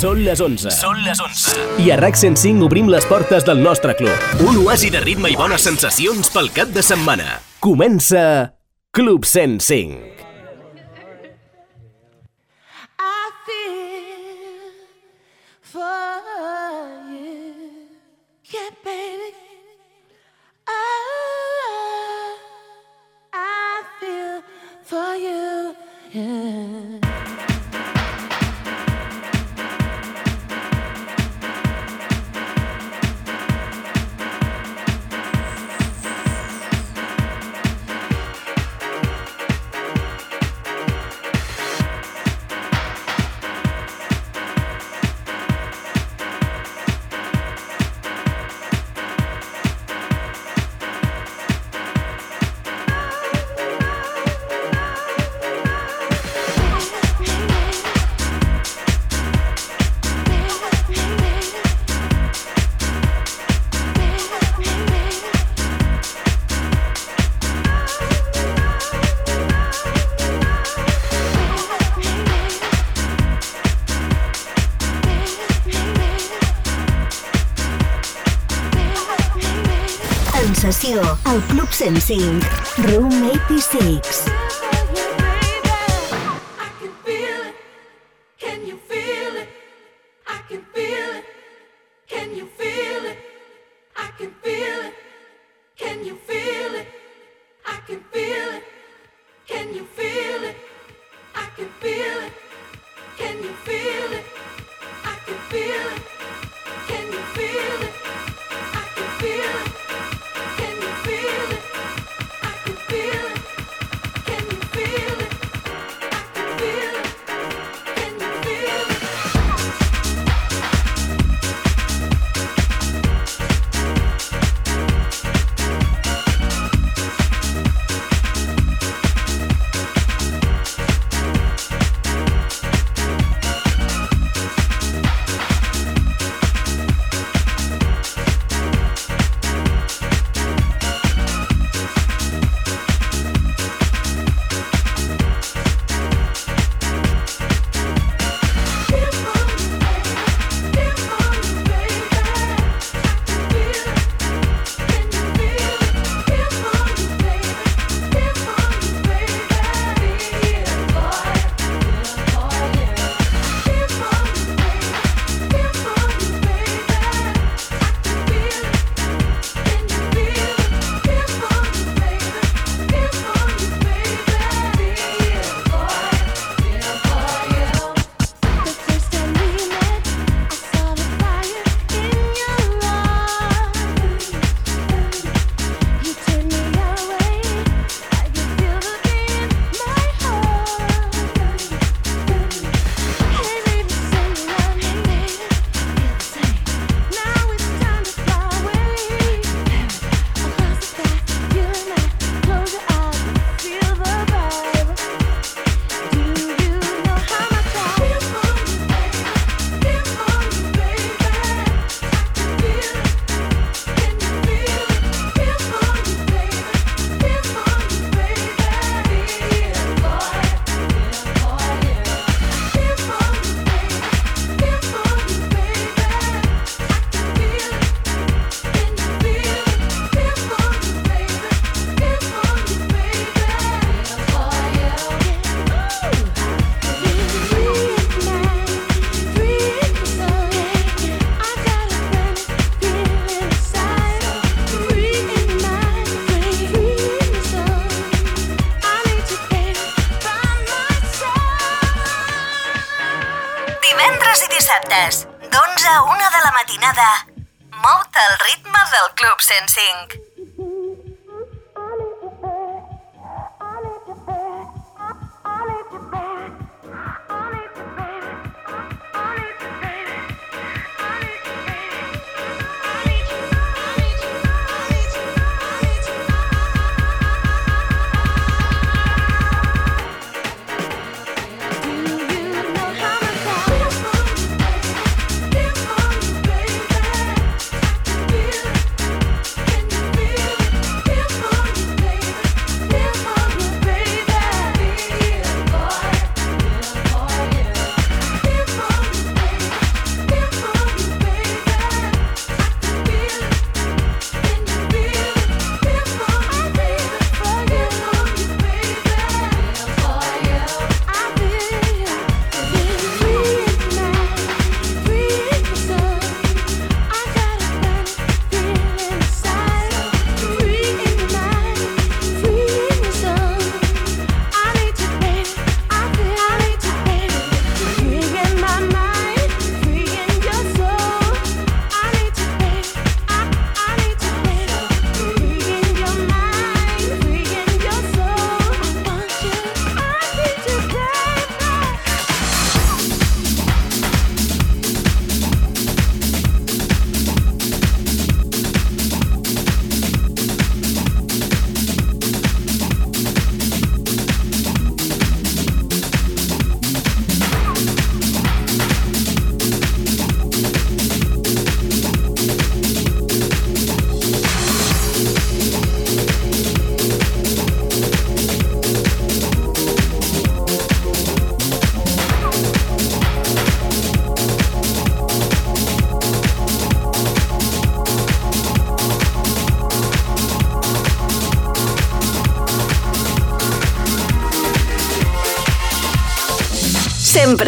Són les 11. Són les 11. I a RAC 105 obrim les portes del nostre club. Un oasi de ritme i bones sensacions pel cap de setmana. Comença Club 105. Club 105, Room 86. King.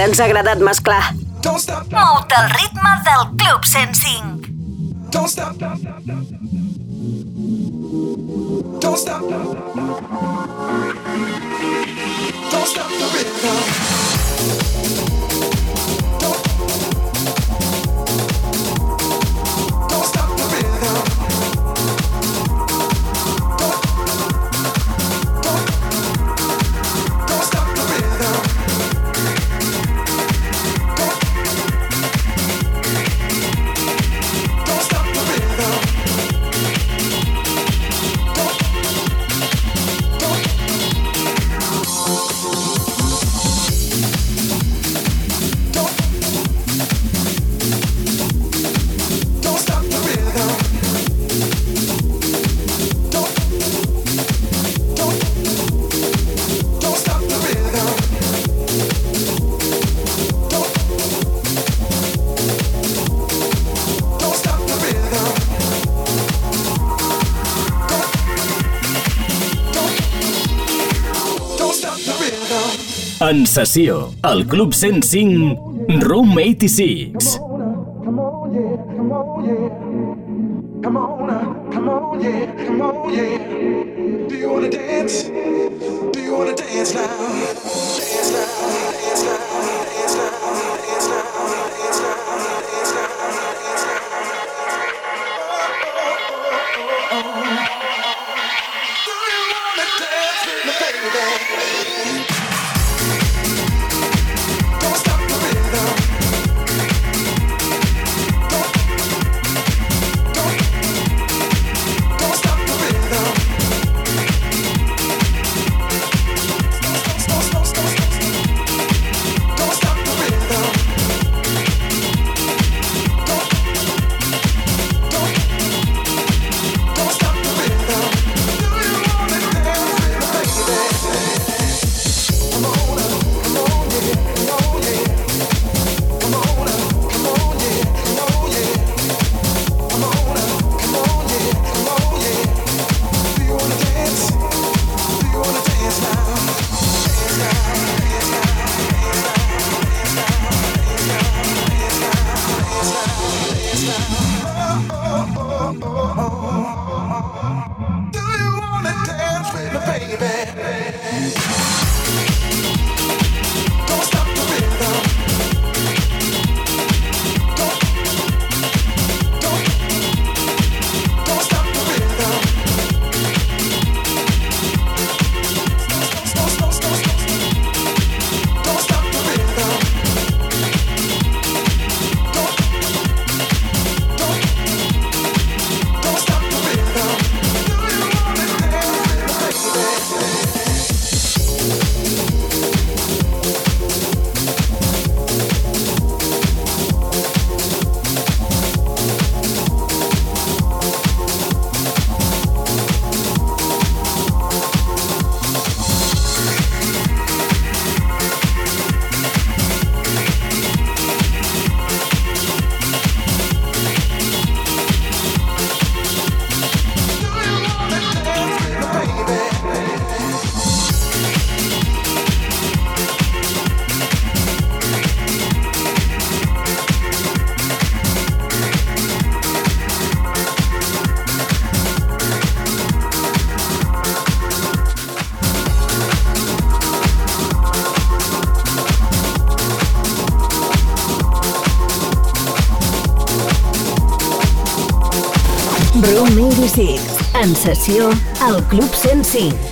sempre ens ha agradat mesclar. Molt el ritme del Club 105. Don't stop. Don't stop. Don't stop the rhythm. En sessió, el Club 105, Room 86. Come on, come on, yeah, come on. Come on, yeah, come on, yeah. Do you wanna dance? Do you wanna dance now? sessió al Club 105.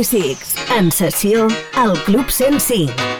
86, en sessió al Club 105.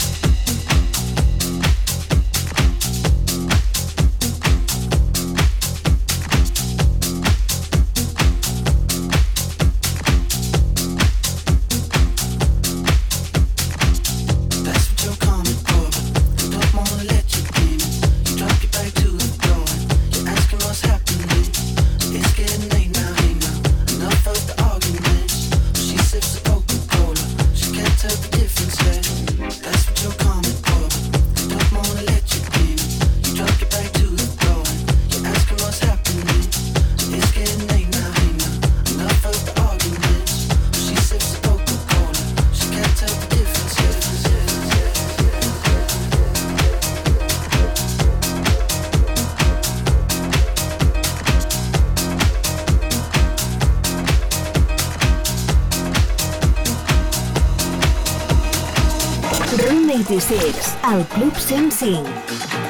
Sim, sim.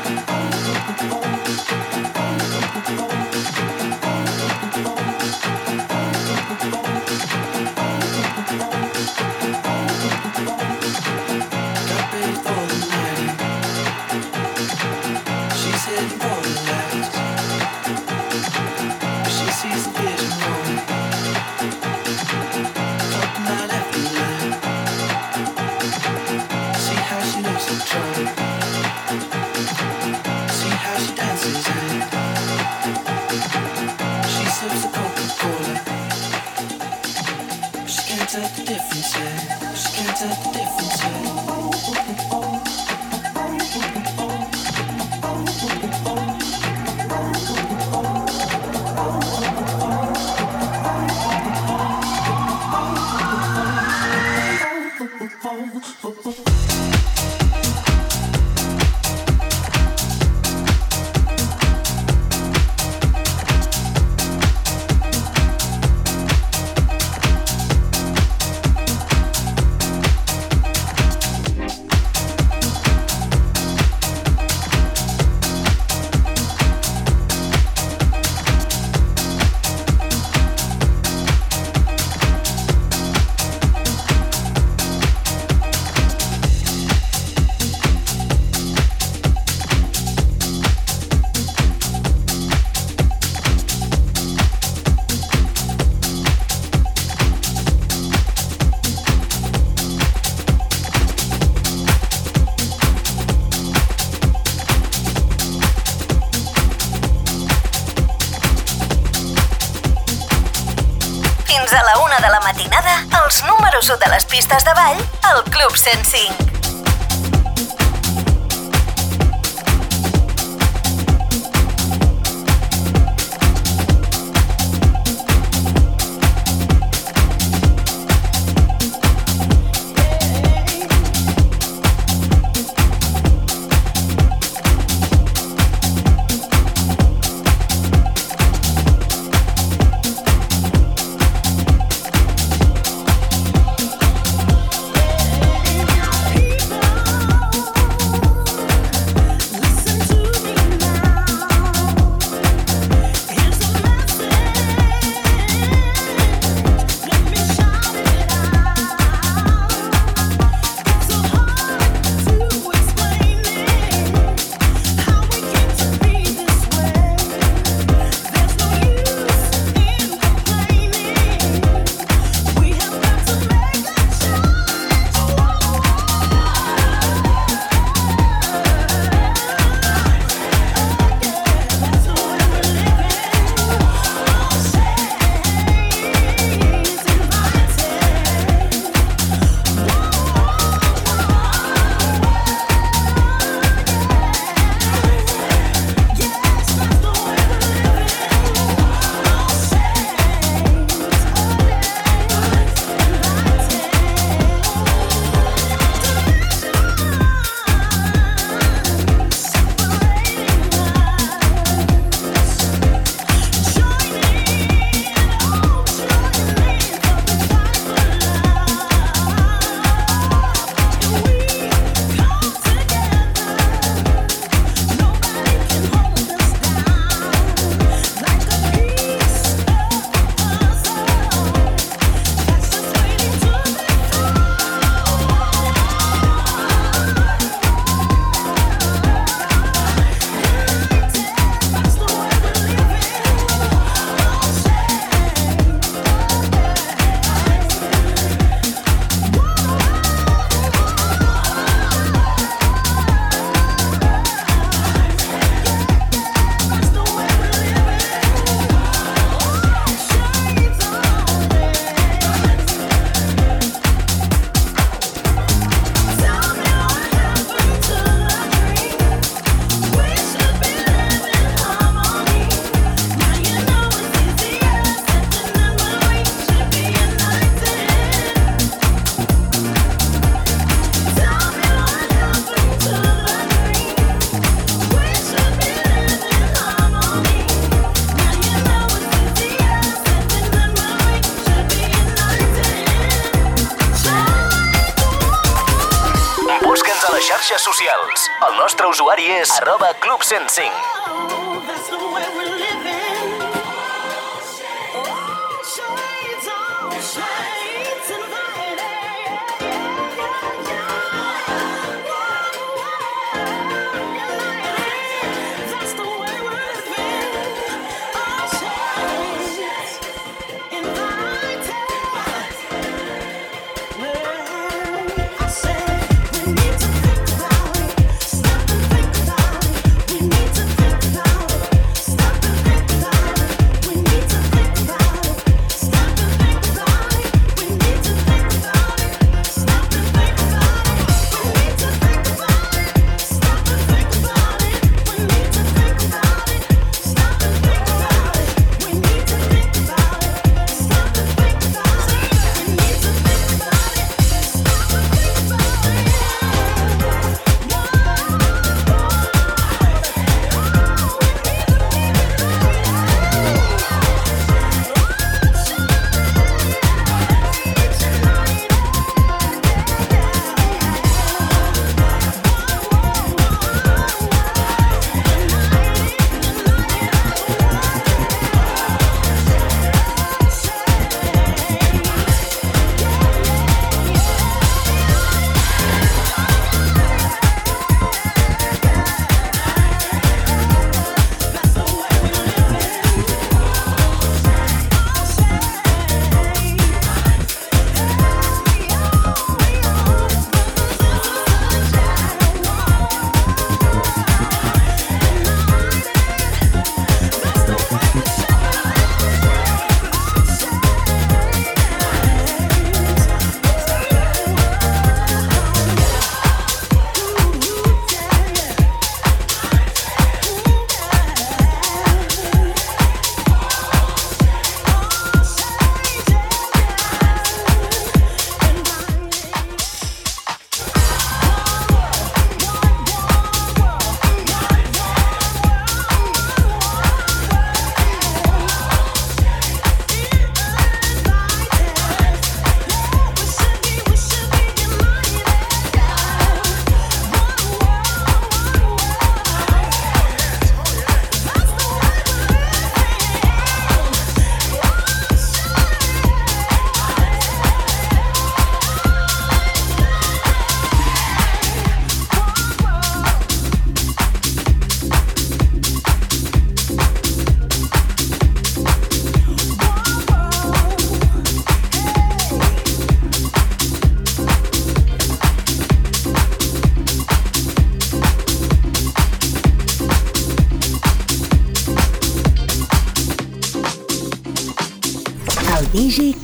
sing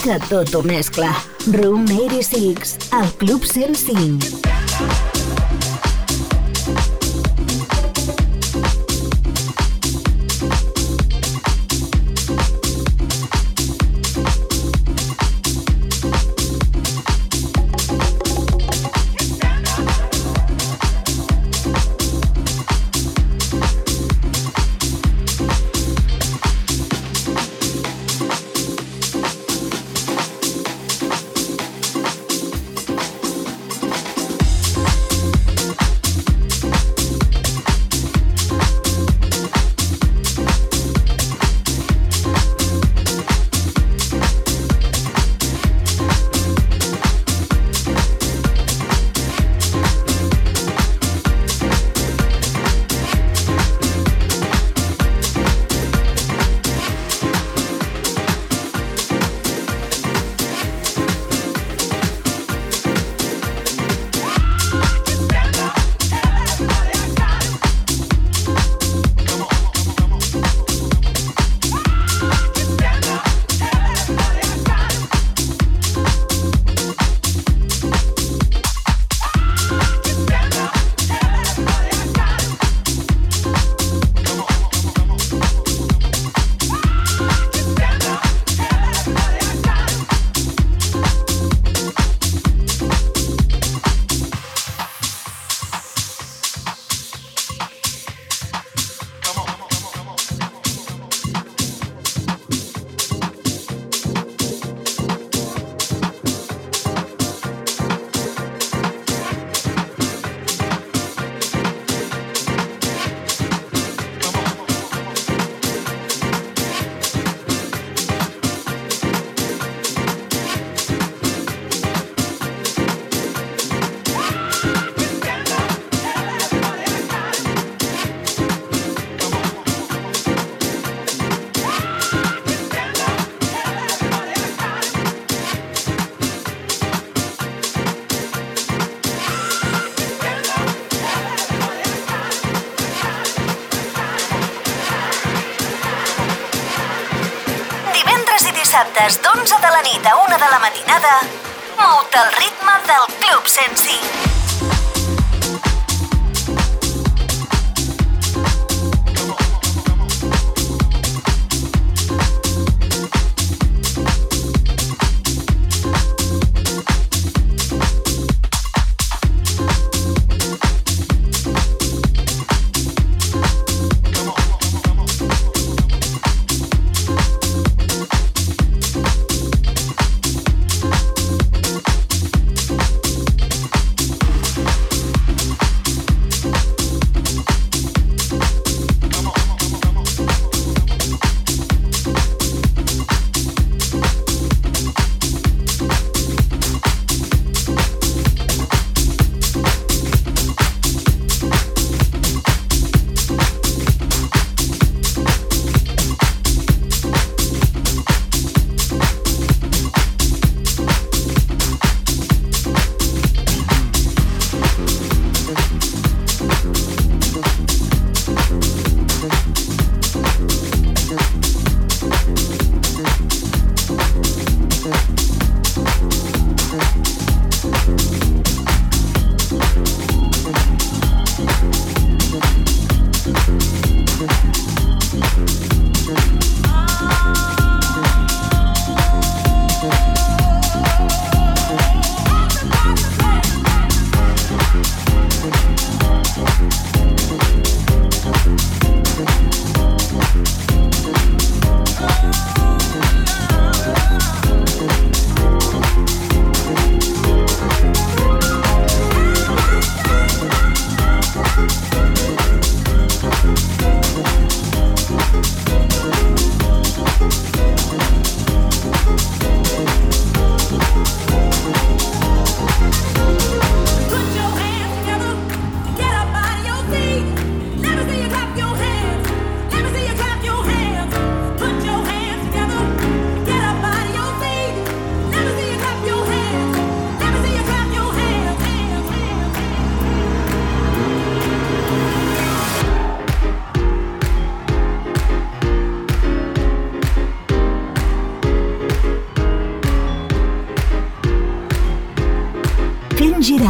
Tot ho mescla. Room 86, al Club 105.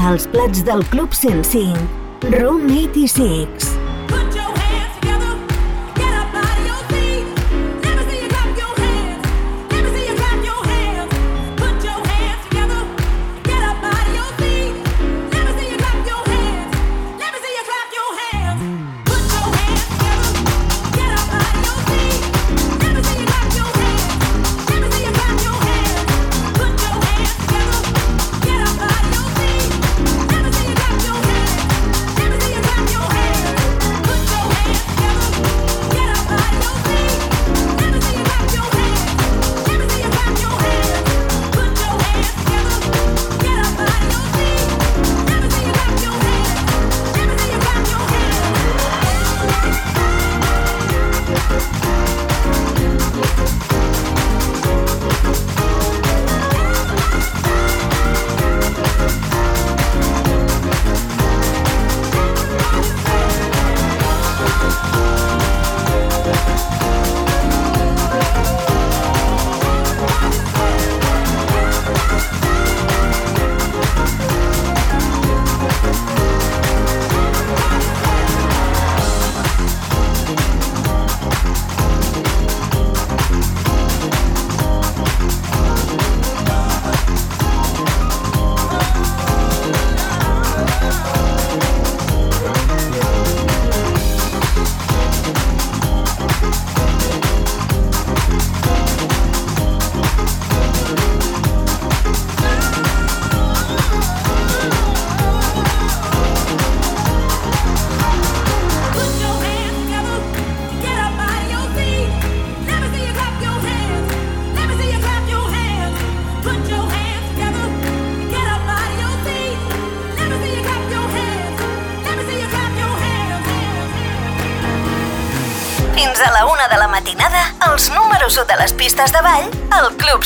Els plats del Club 105. Room 86.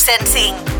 sensing.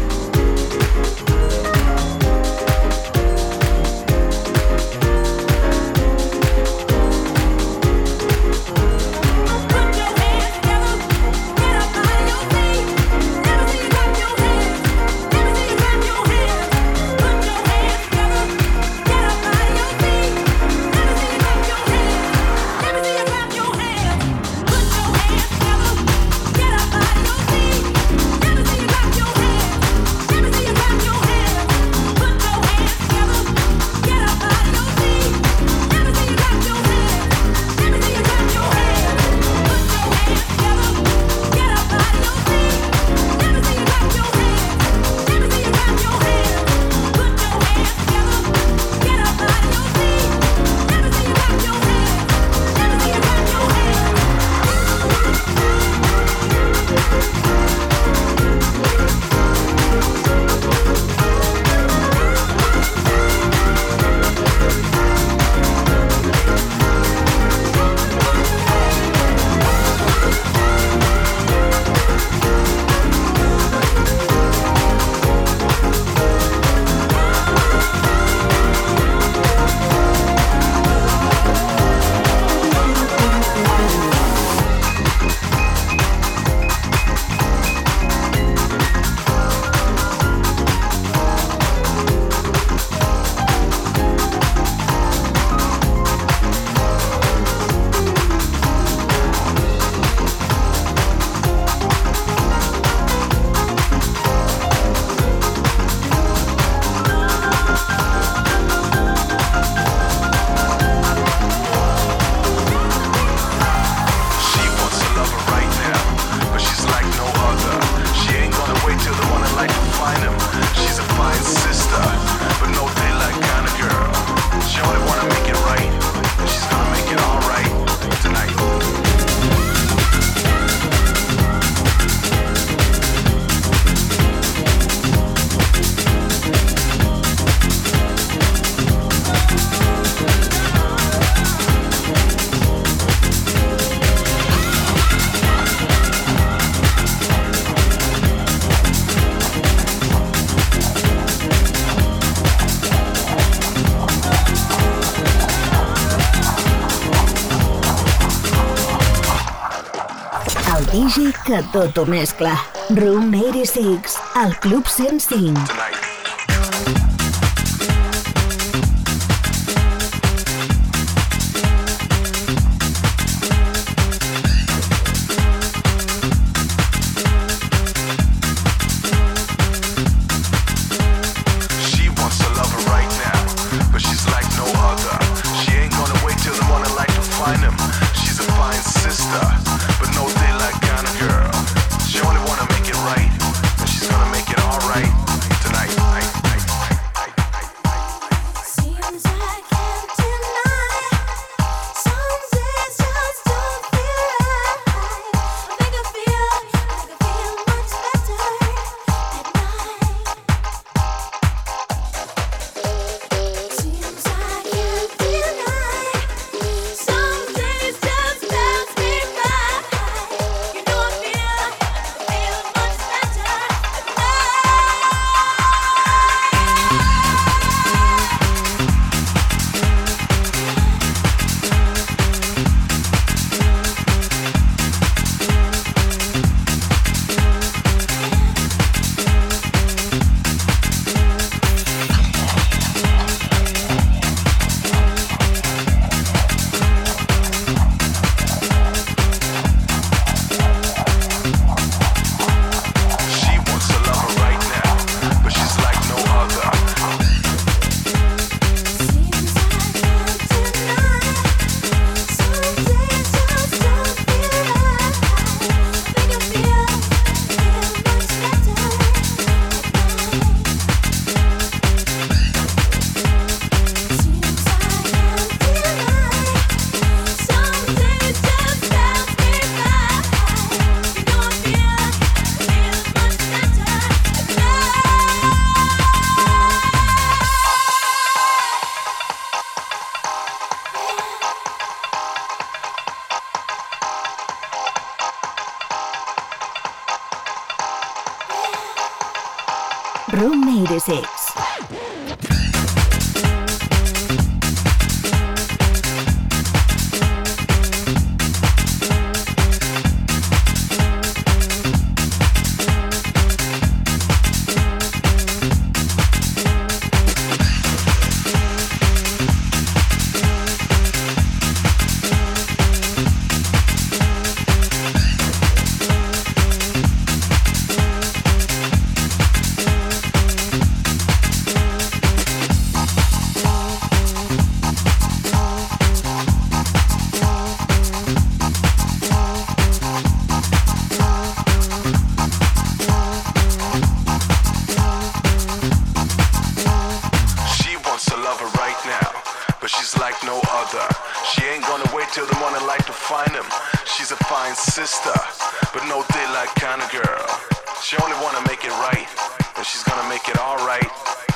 que tot ho mescla. Room 86, al Club 105. Tonight.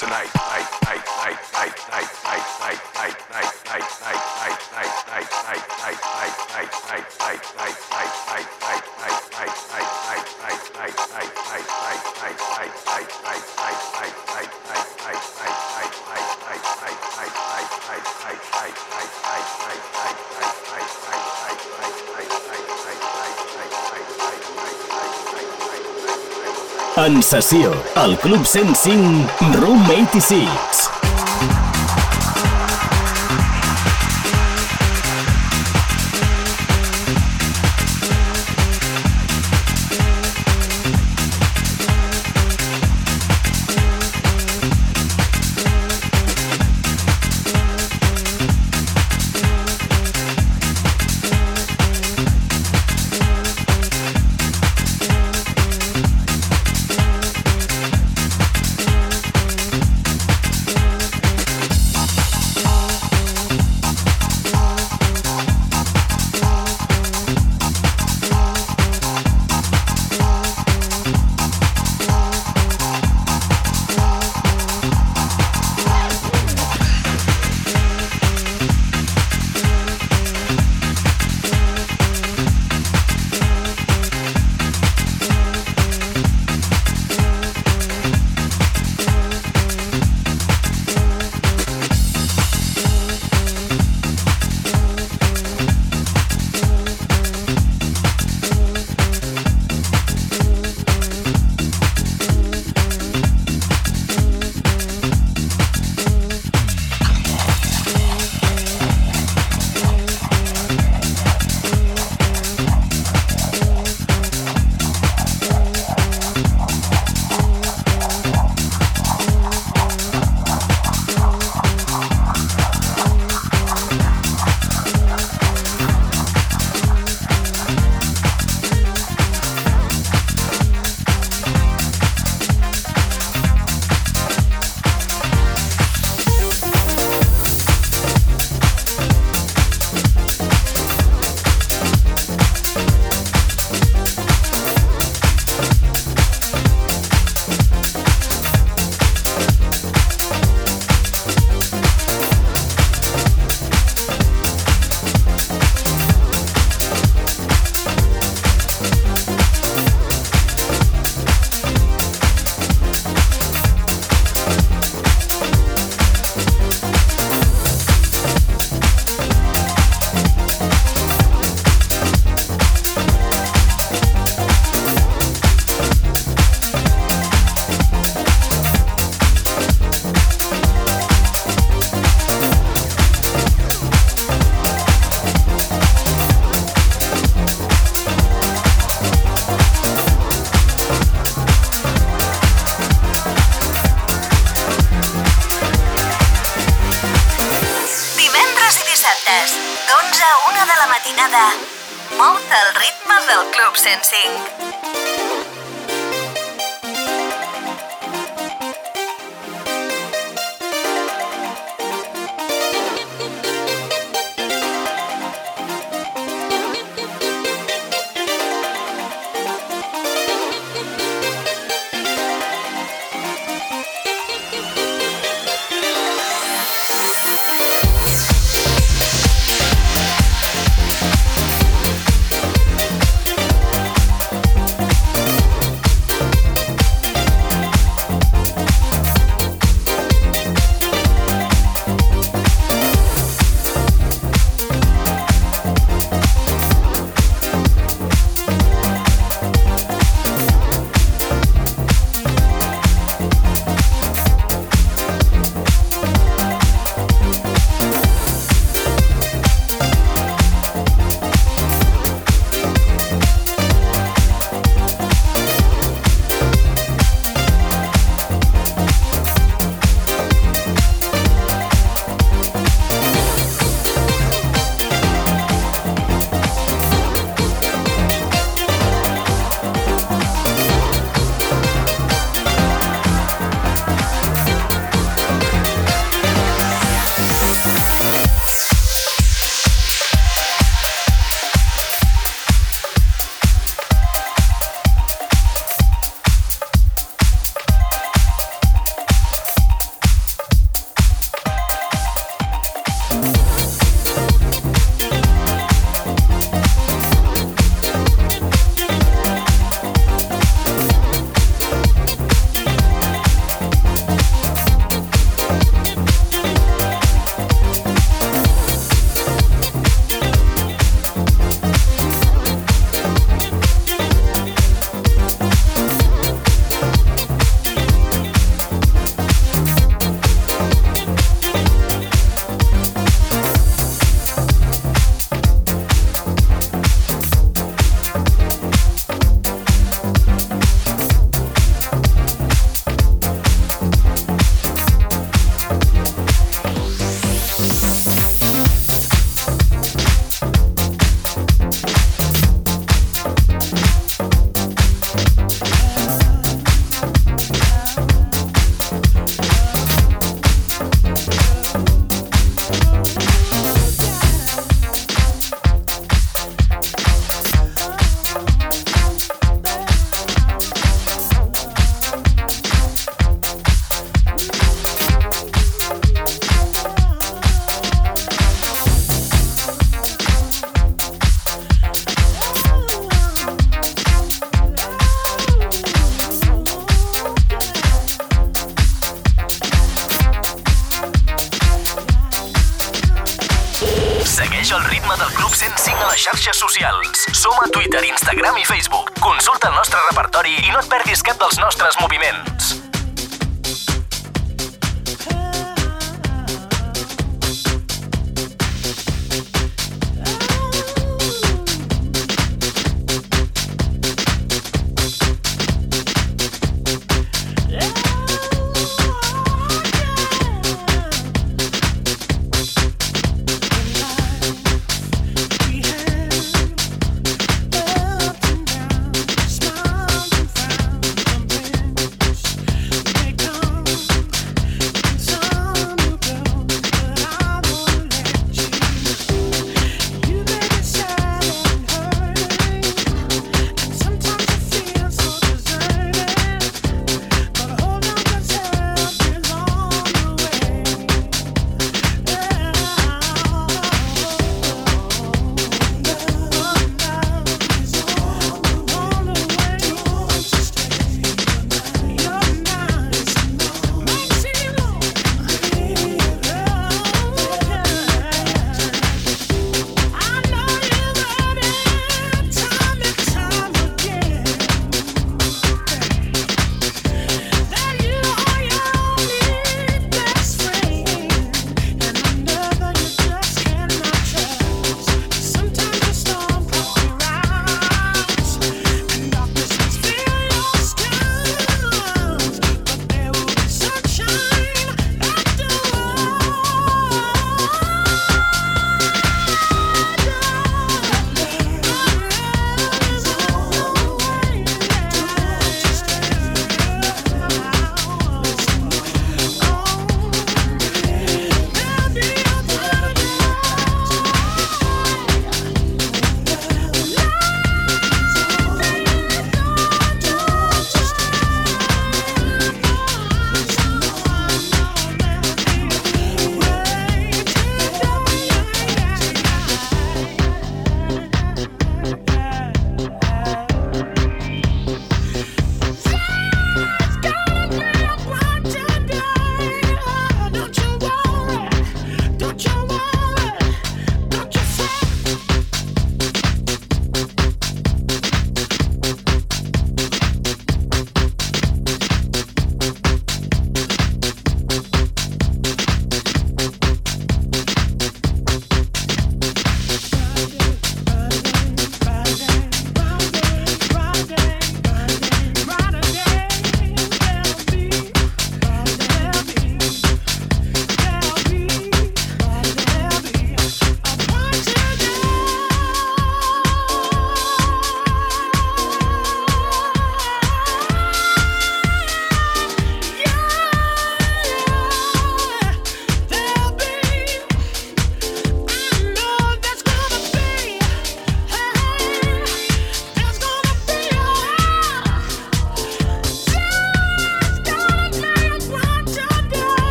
tonight. Night, night, night, night, night. En sessió, al Club 105, Room 86.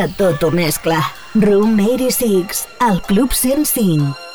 Que tot ho mescla. Room 86, al Club 105.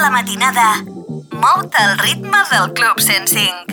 La matinada. Mou-te al ritme del Club 105.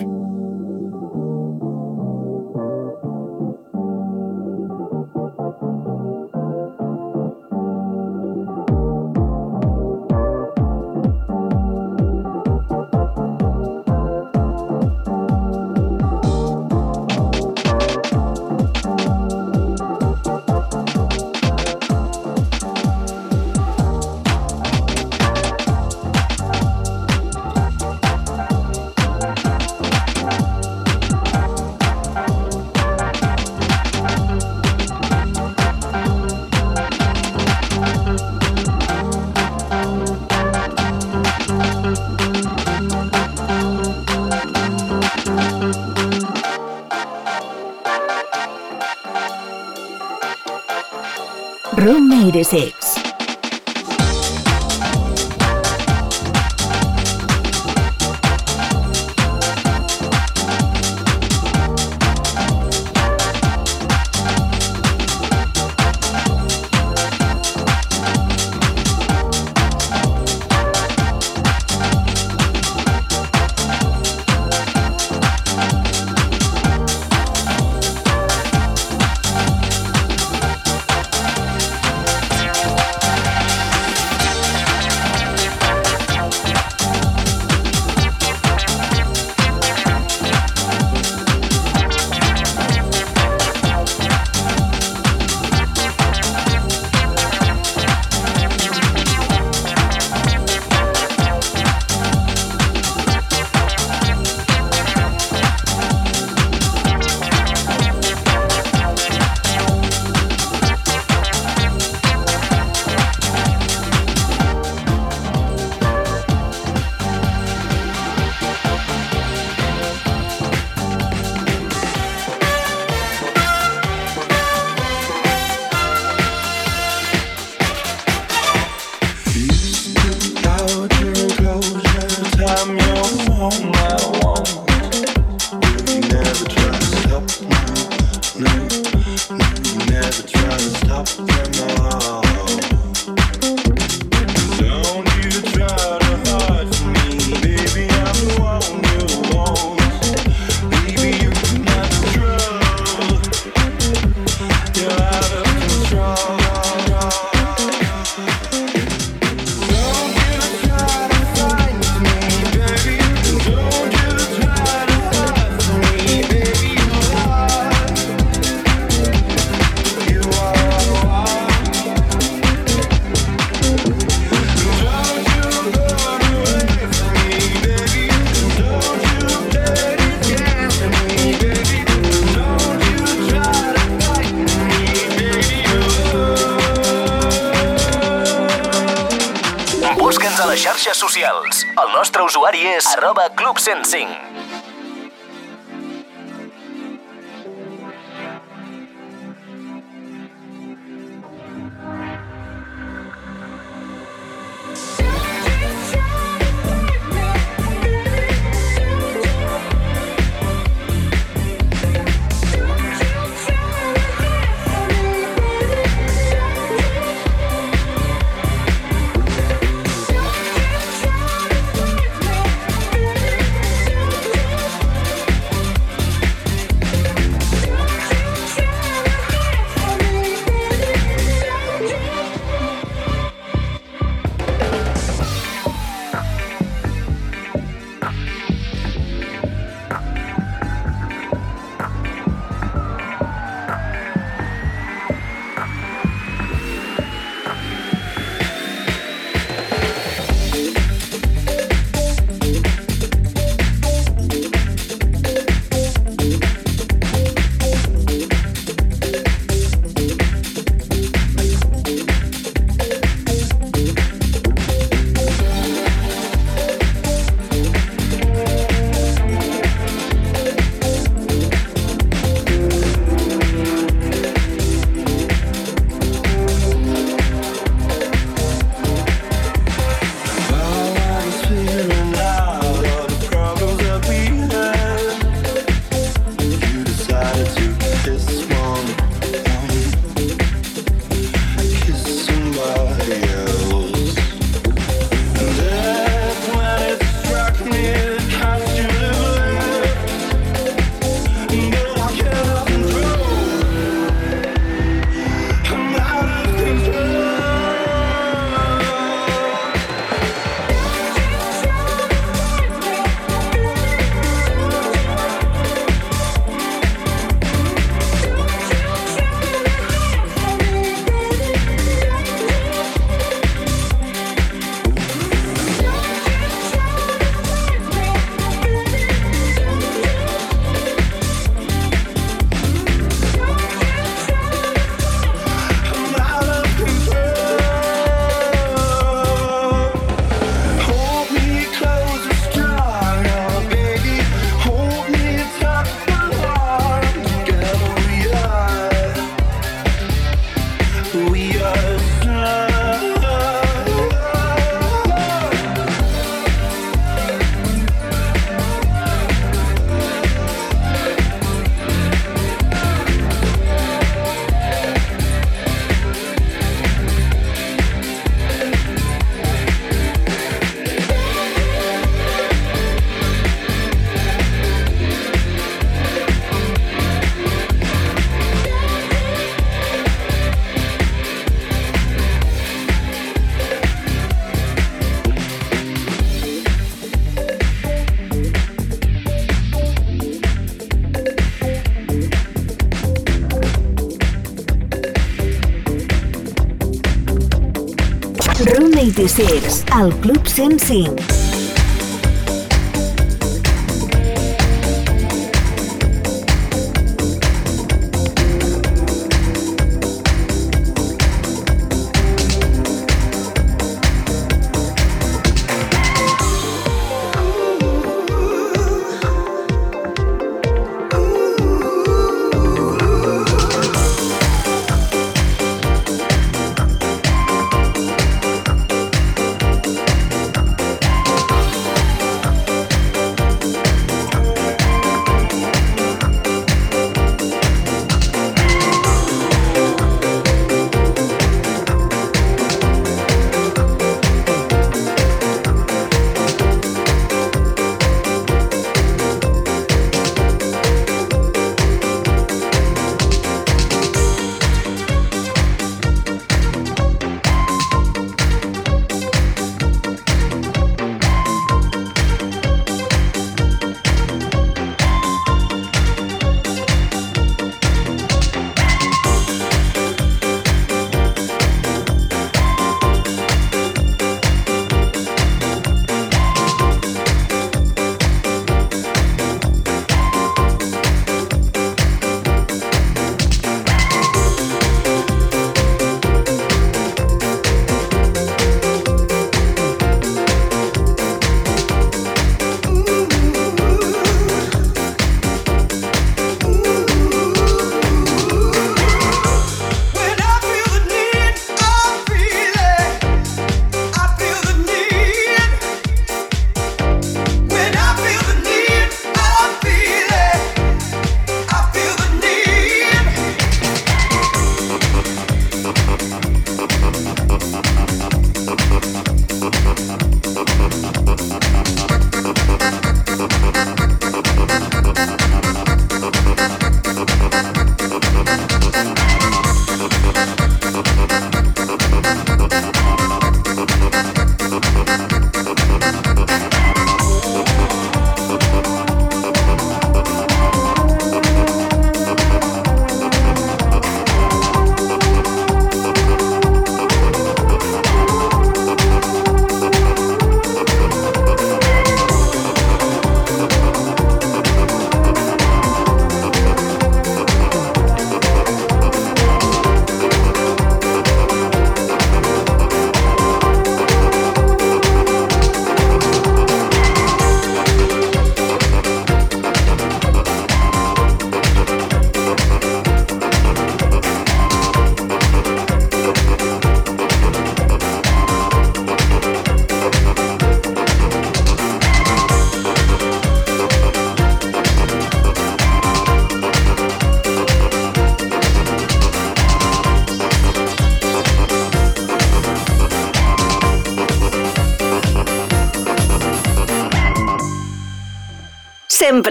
26, al Club 105.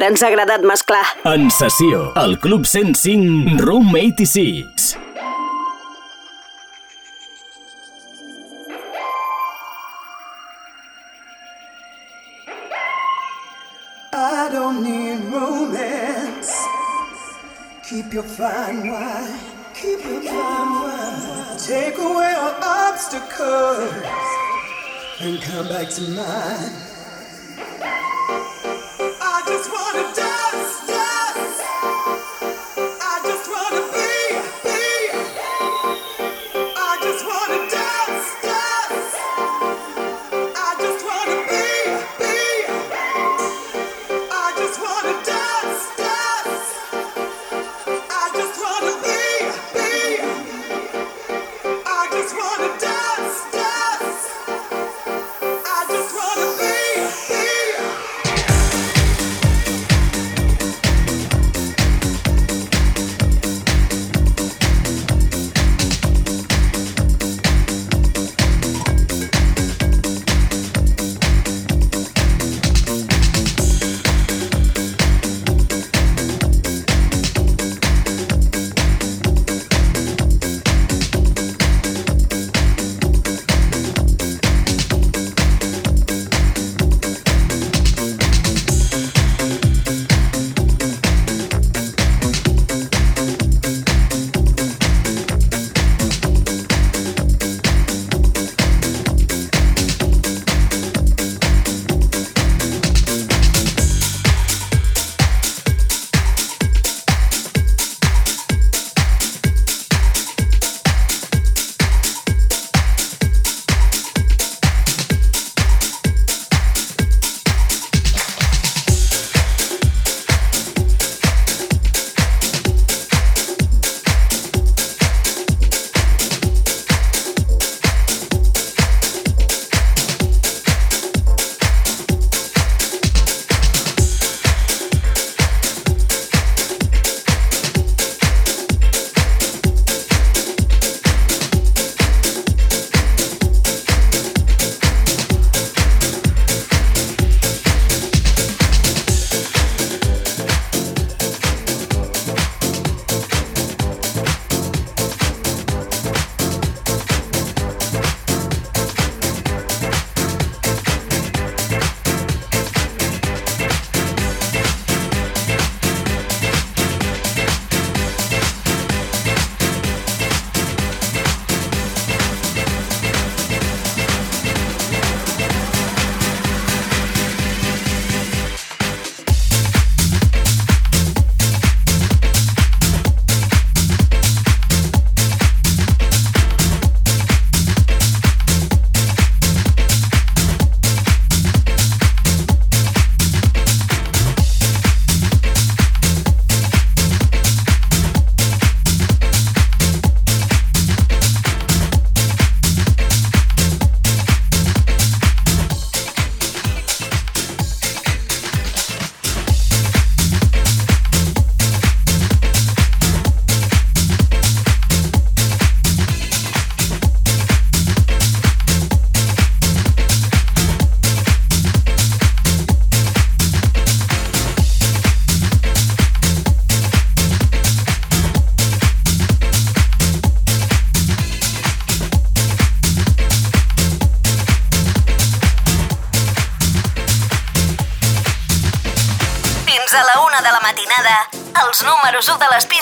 ens ha agradat mesclar. En sessió, el Club 105, Room 86.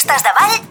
Pistes d'avall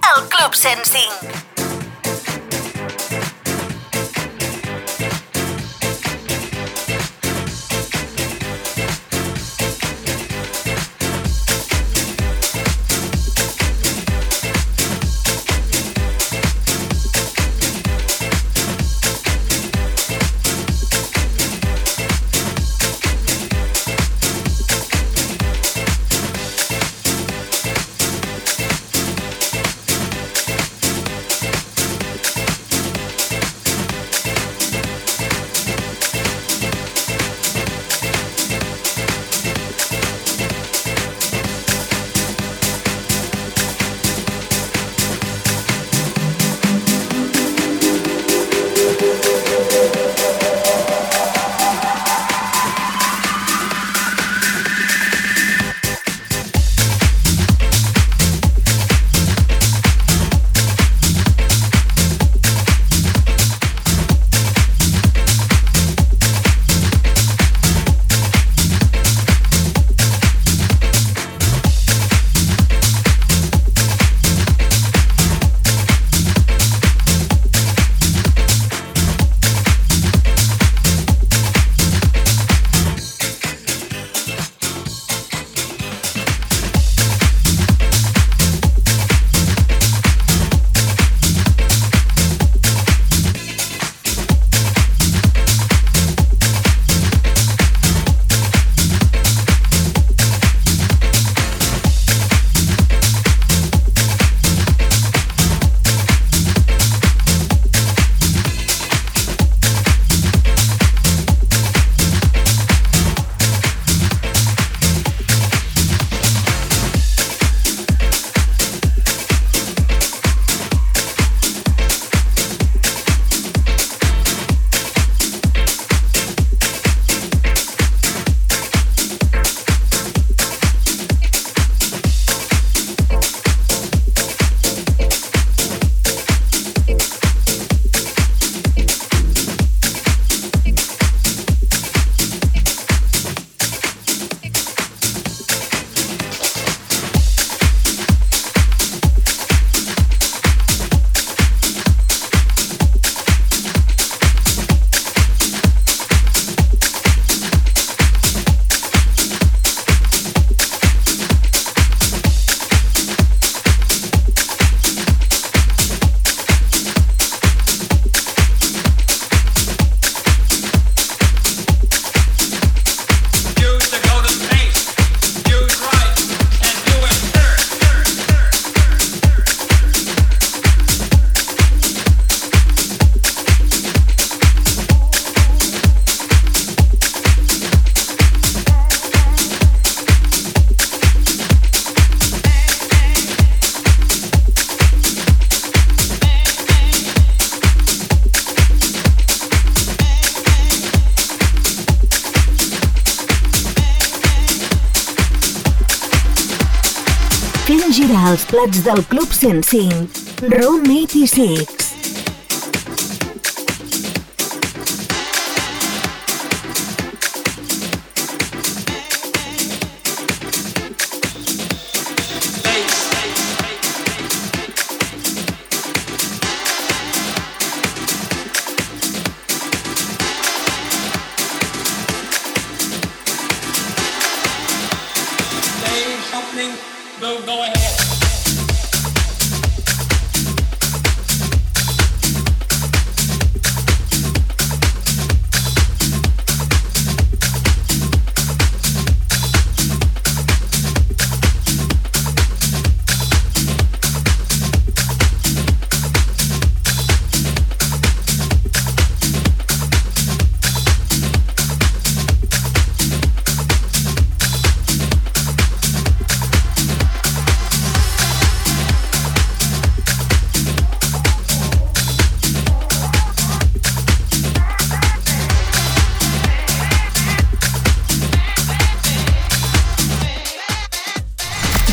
novetats del Club 105, Room 86.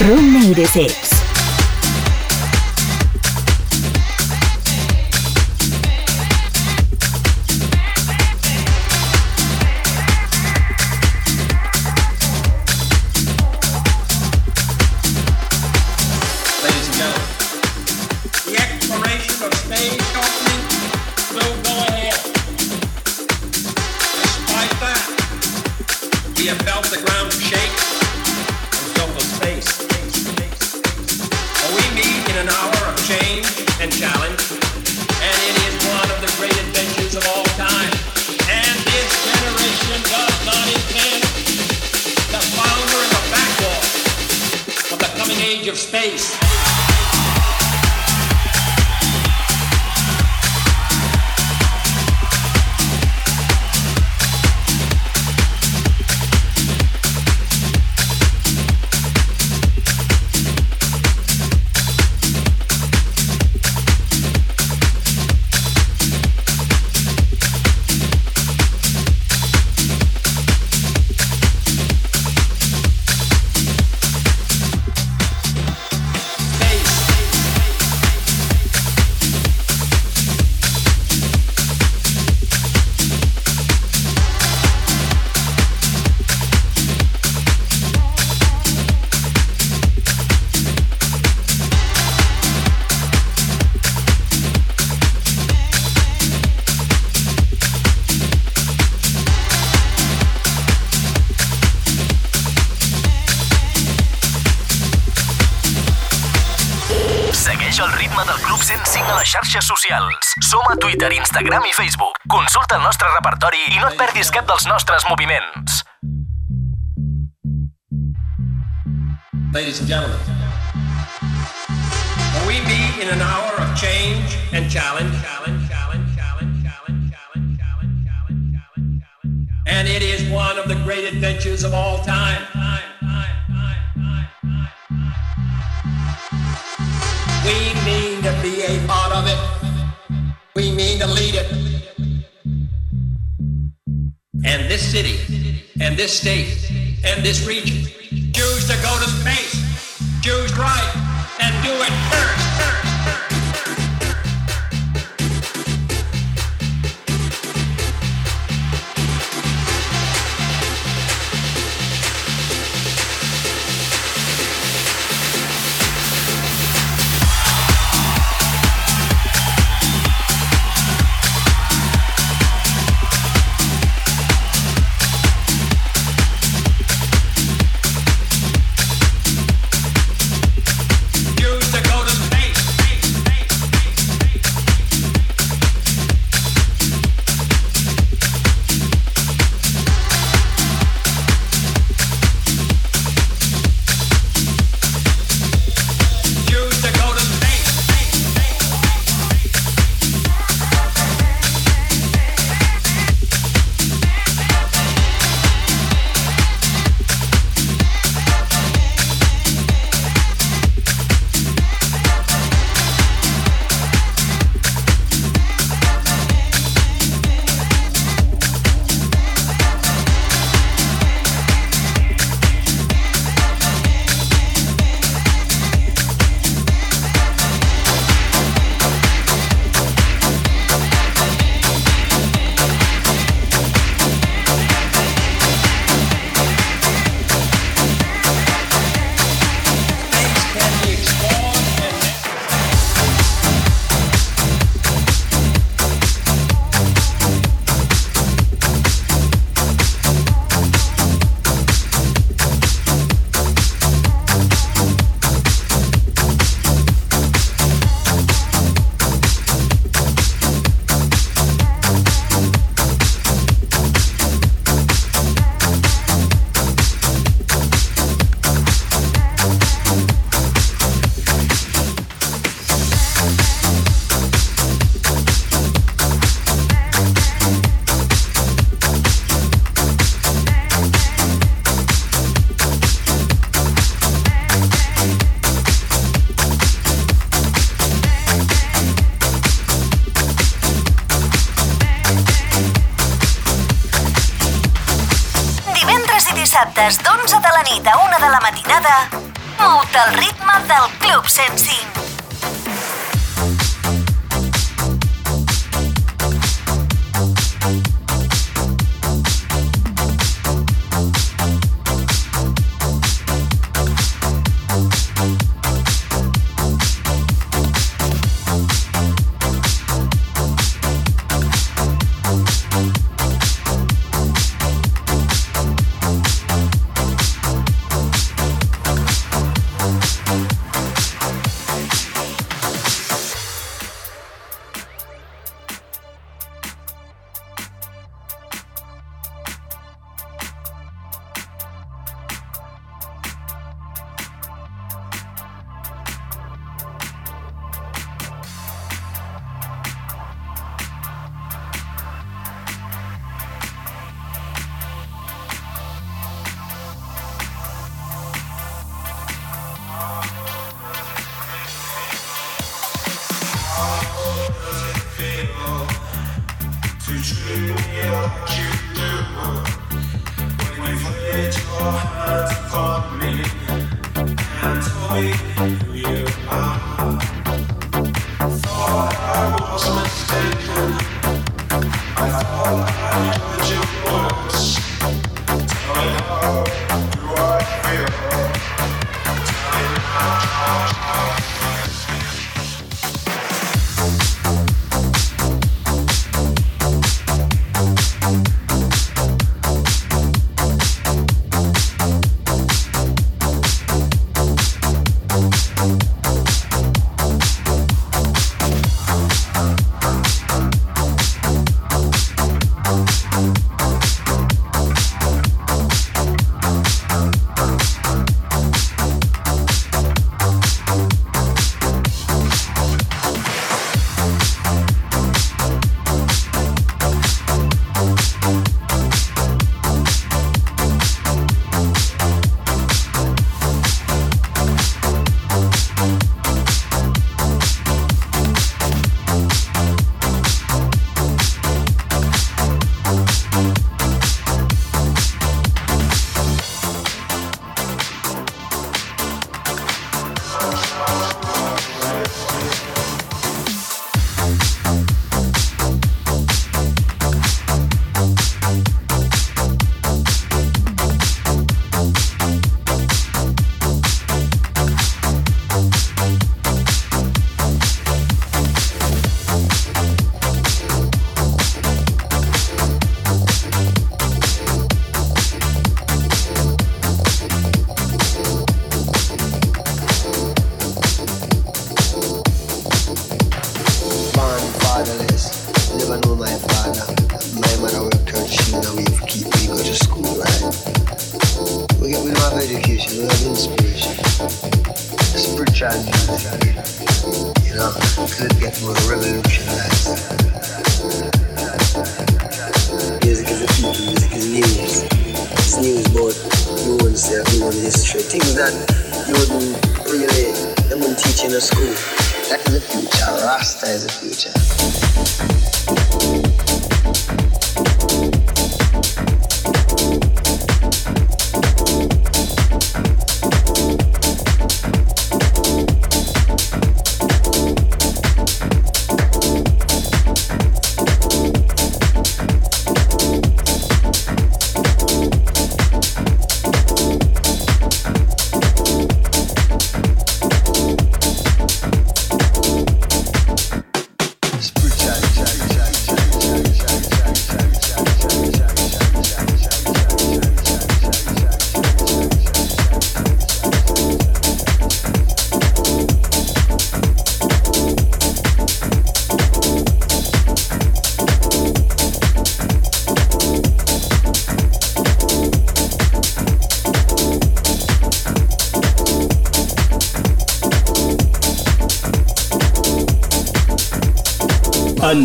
Room 96. Twitter, Instagram i Facebook. Consulta el nostre repertori i no et perdis cap dels nostres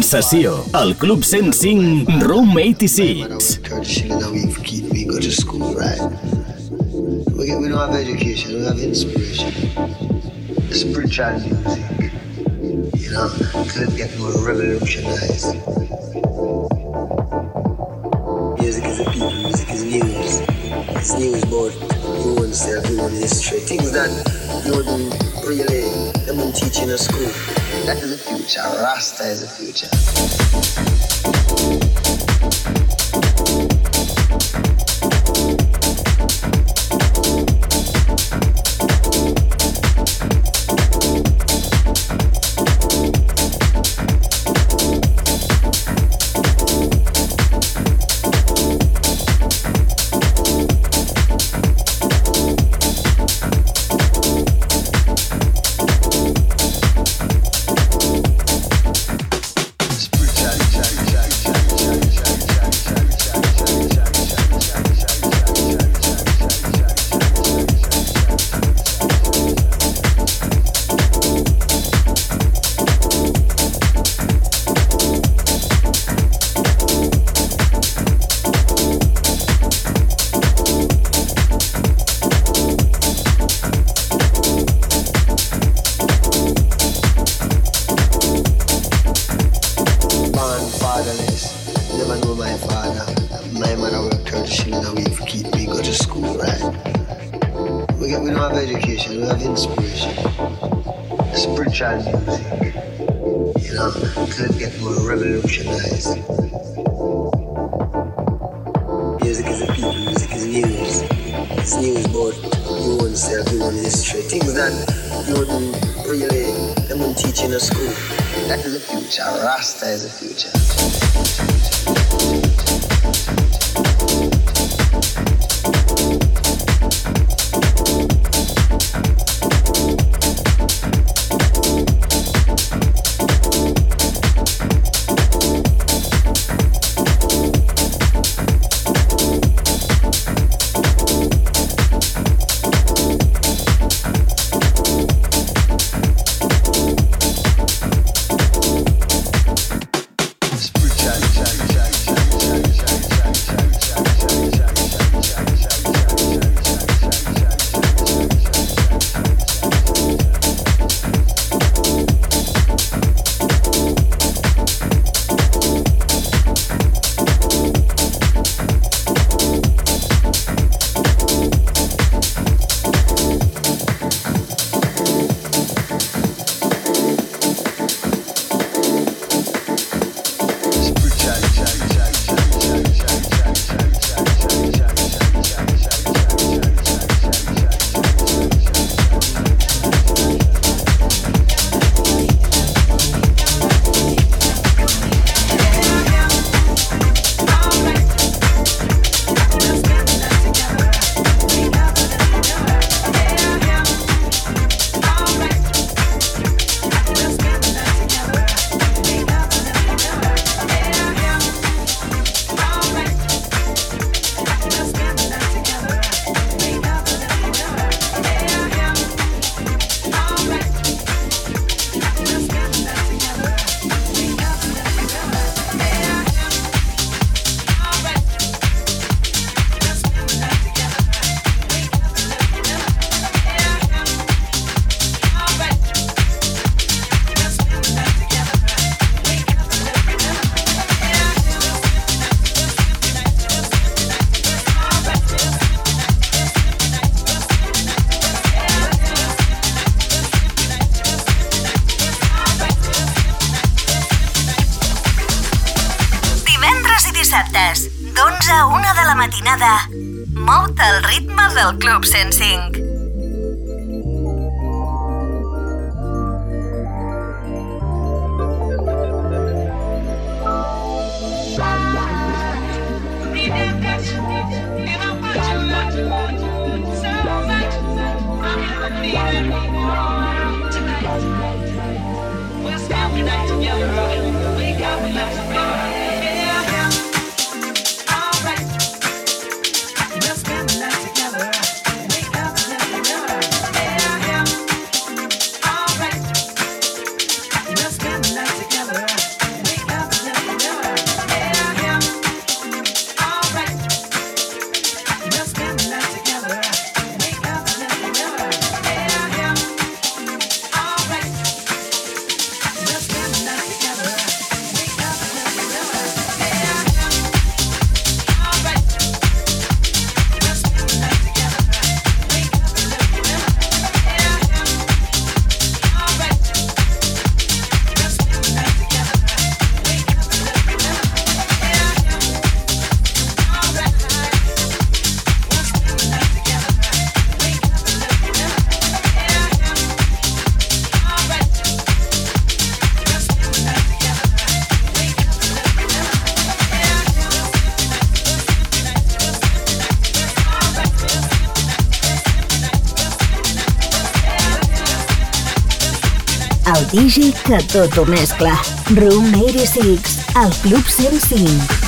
sessió, al Club 105, Room 86. Turn children away to go to school, right? We, get, we don't have education, we have inspiration. Spiritual music. You know, could get more revolutionized. Music is the people, music is news. It's news about you and self, you and history. Things that you wouldn't really, they wouldn't teach in a school. Future. Rasta is the future. Education, we have inspiration. Spiritual music. You know, to get more revolutionized. Music is the people, music is news. It's news about you and self, you and history. Things that you wouldn't really, they wouldn't teach in a school. That is the future. Rasta is the future. DJ que tot ho mescla. Room 86, al Club 105.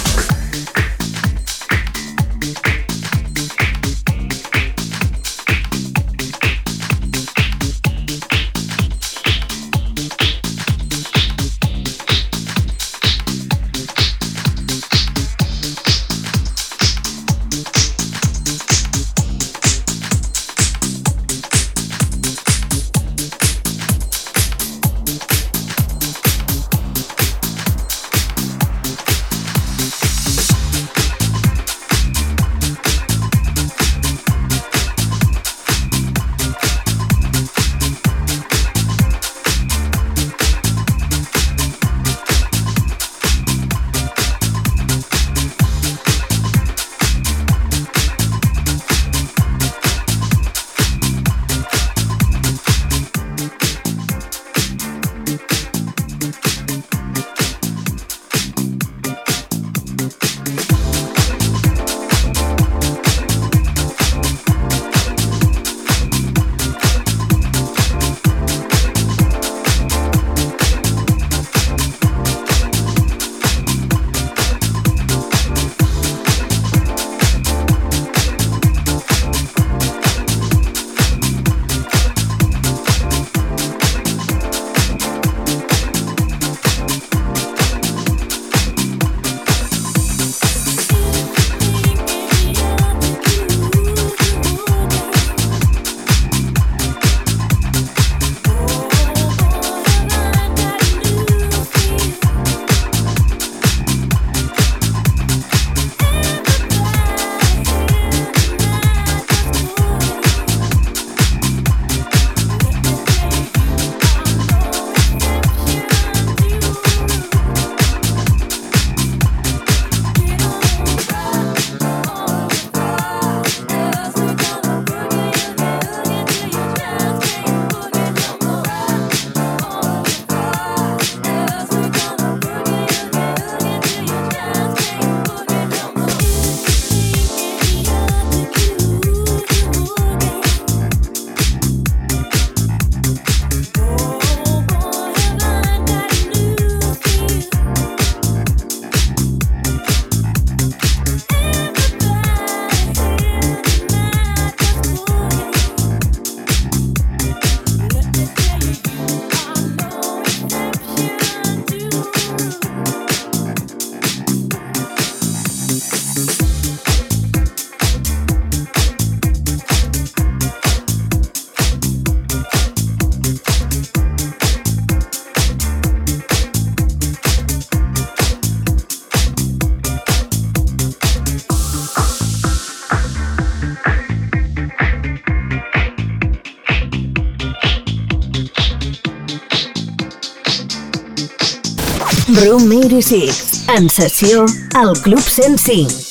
Room 86, en sessió al Club 105.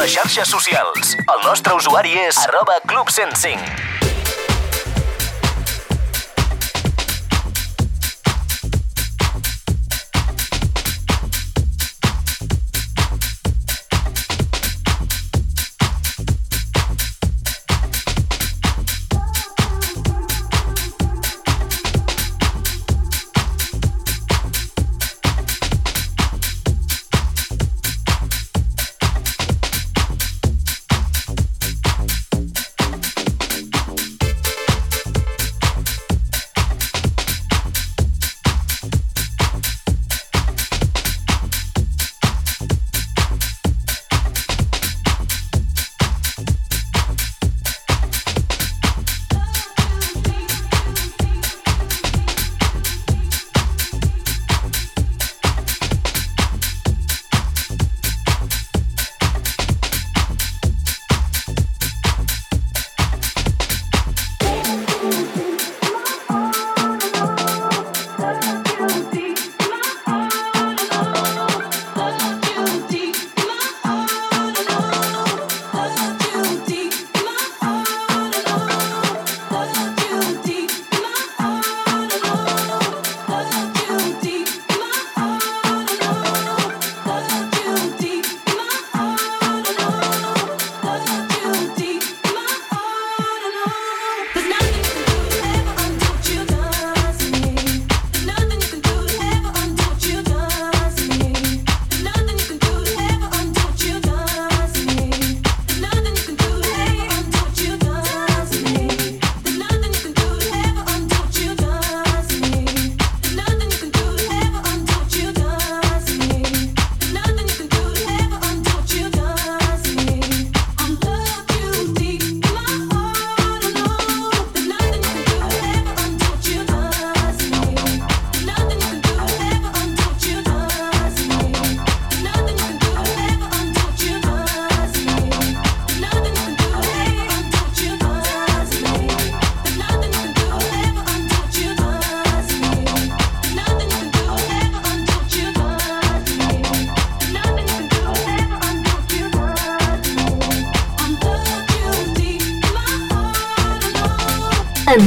les xarxes socials. El nostre usuari és arroba club105.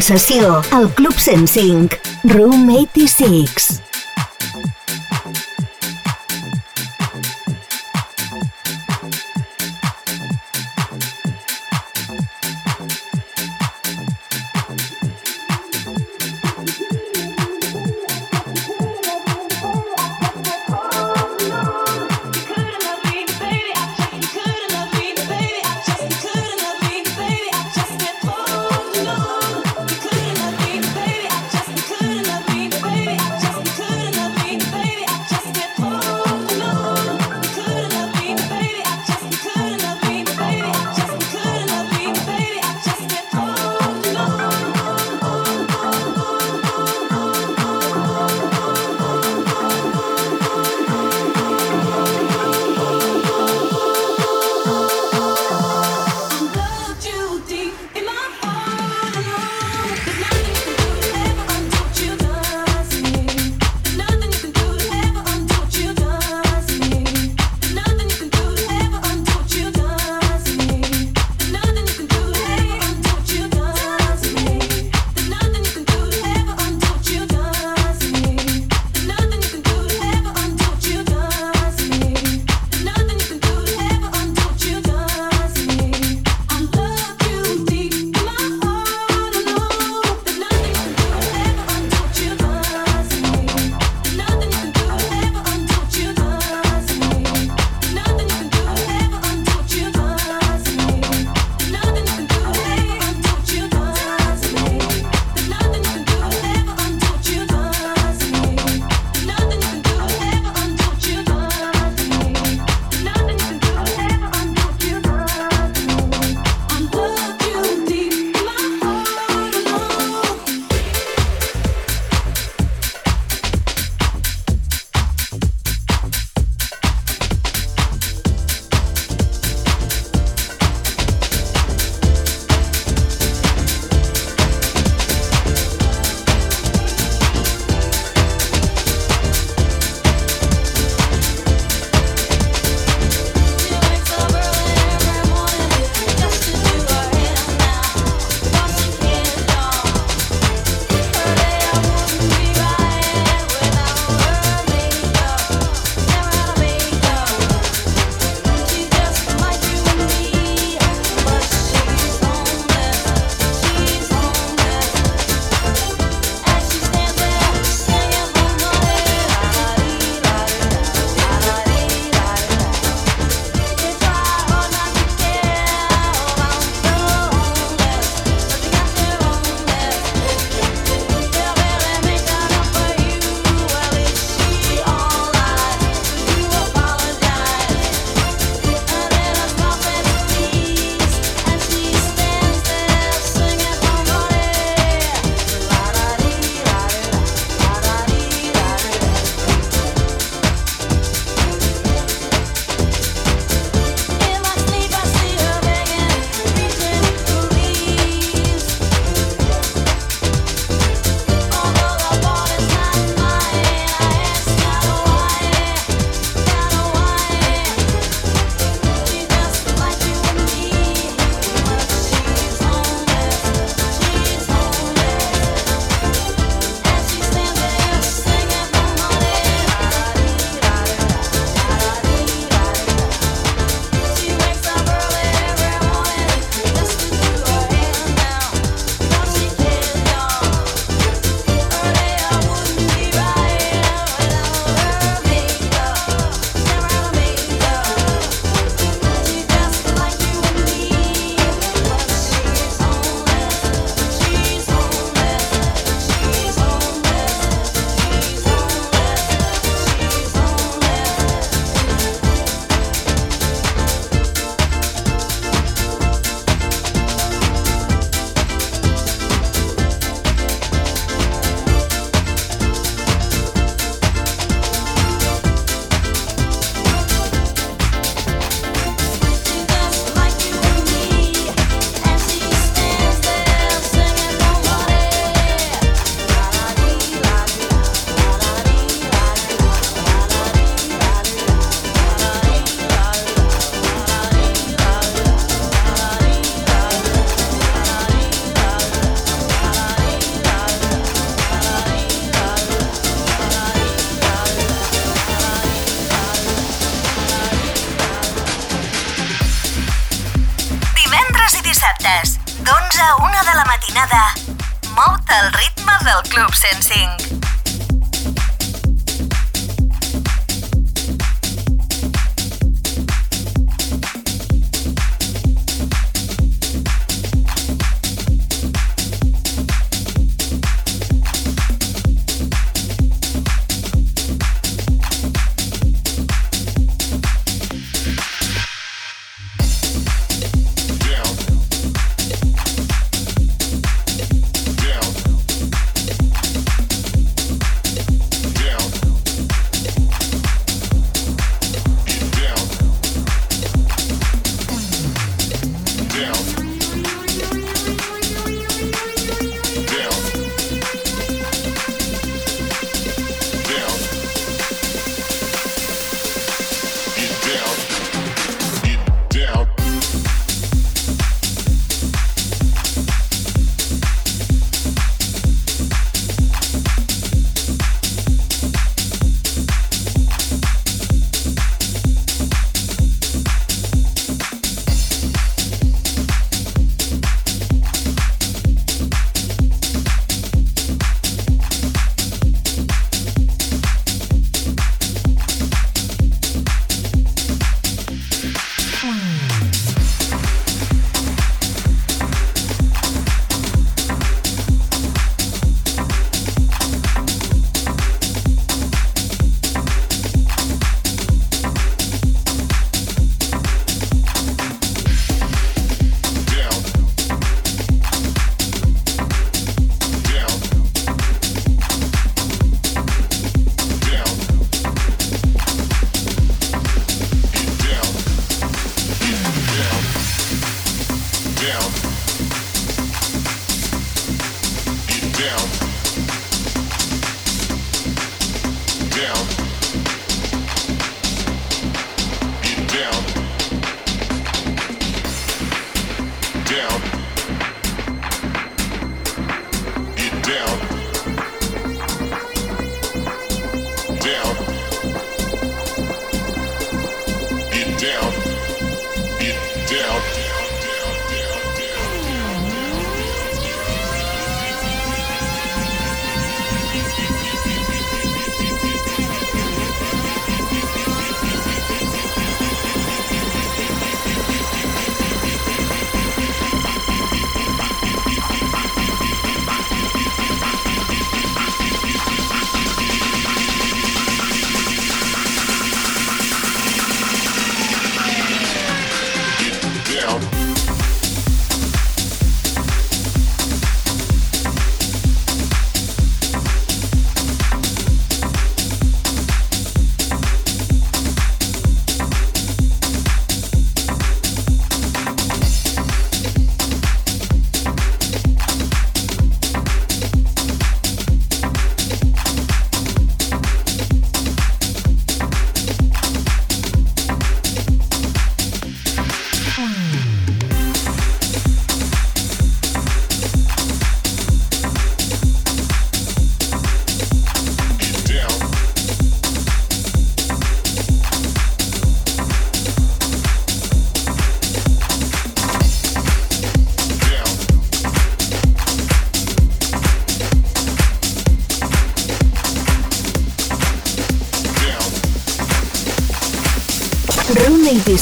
sessió al Club 105, Room 86.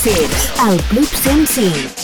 106, el Club 105.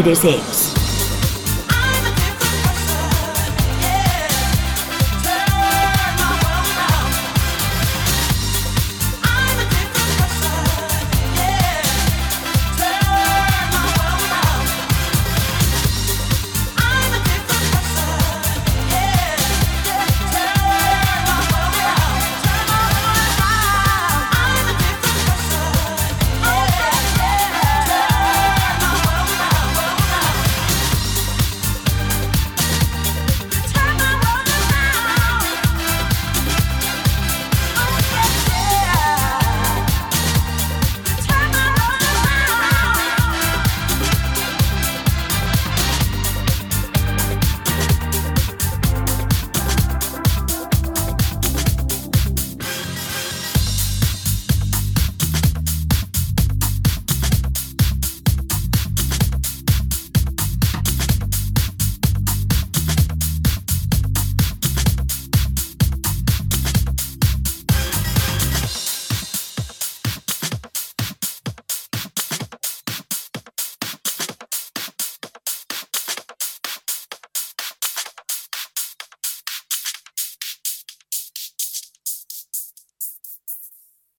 Wiedersehen.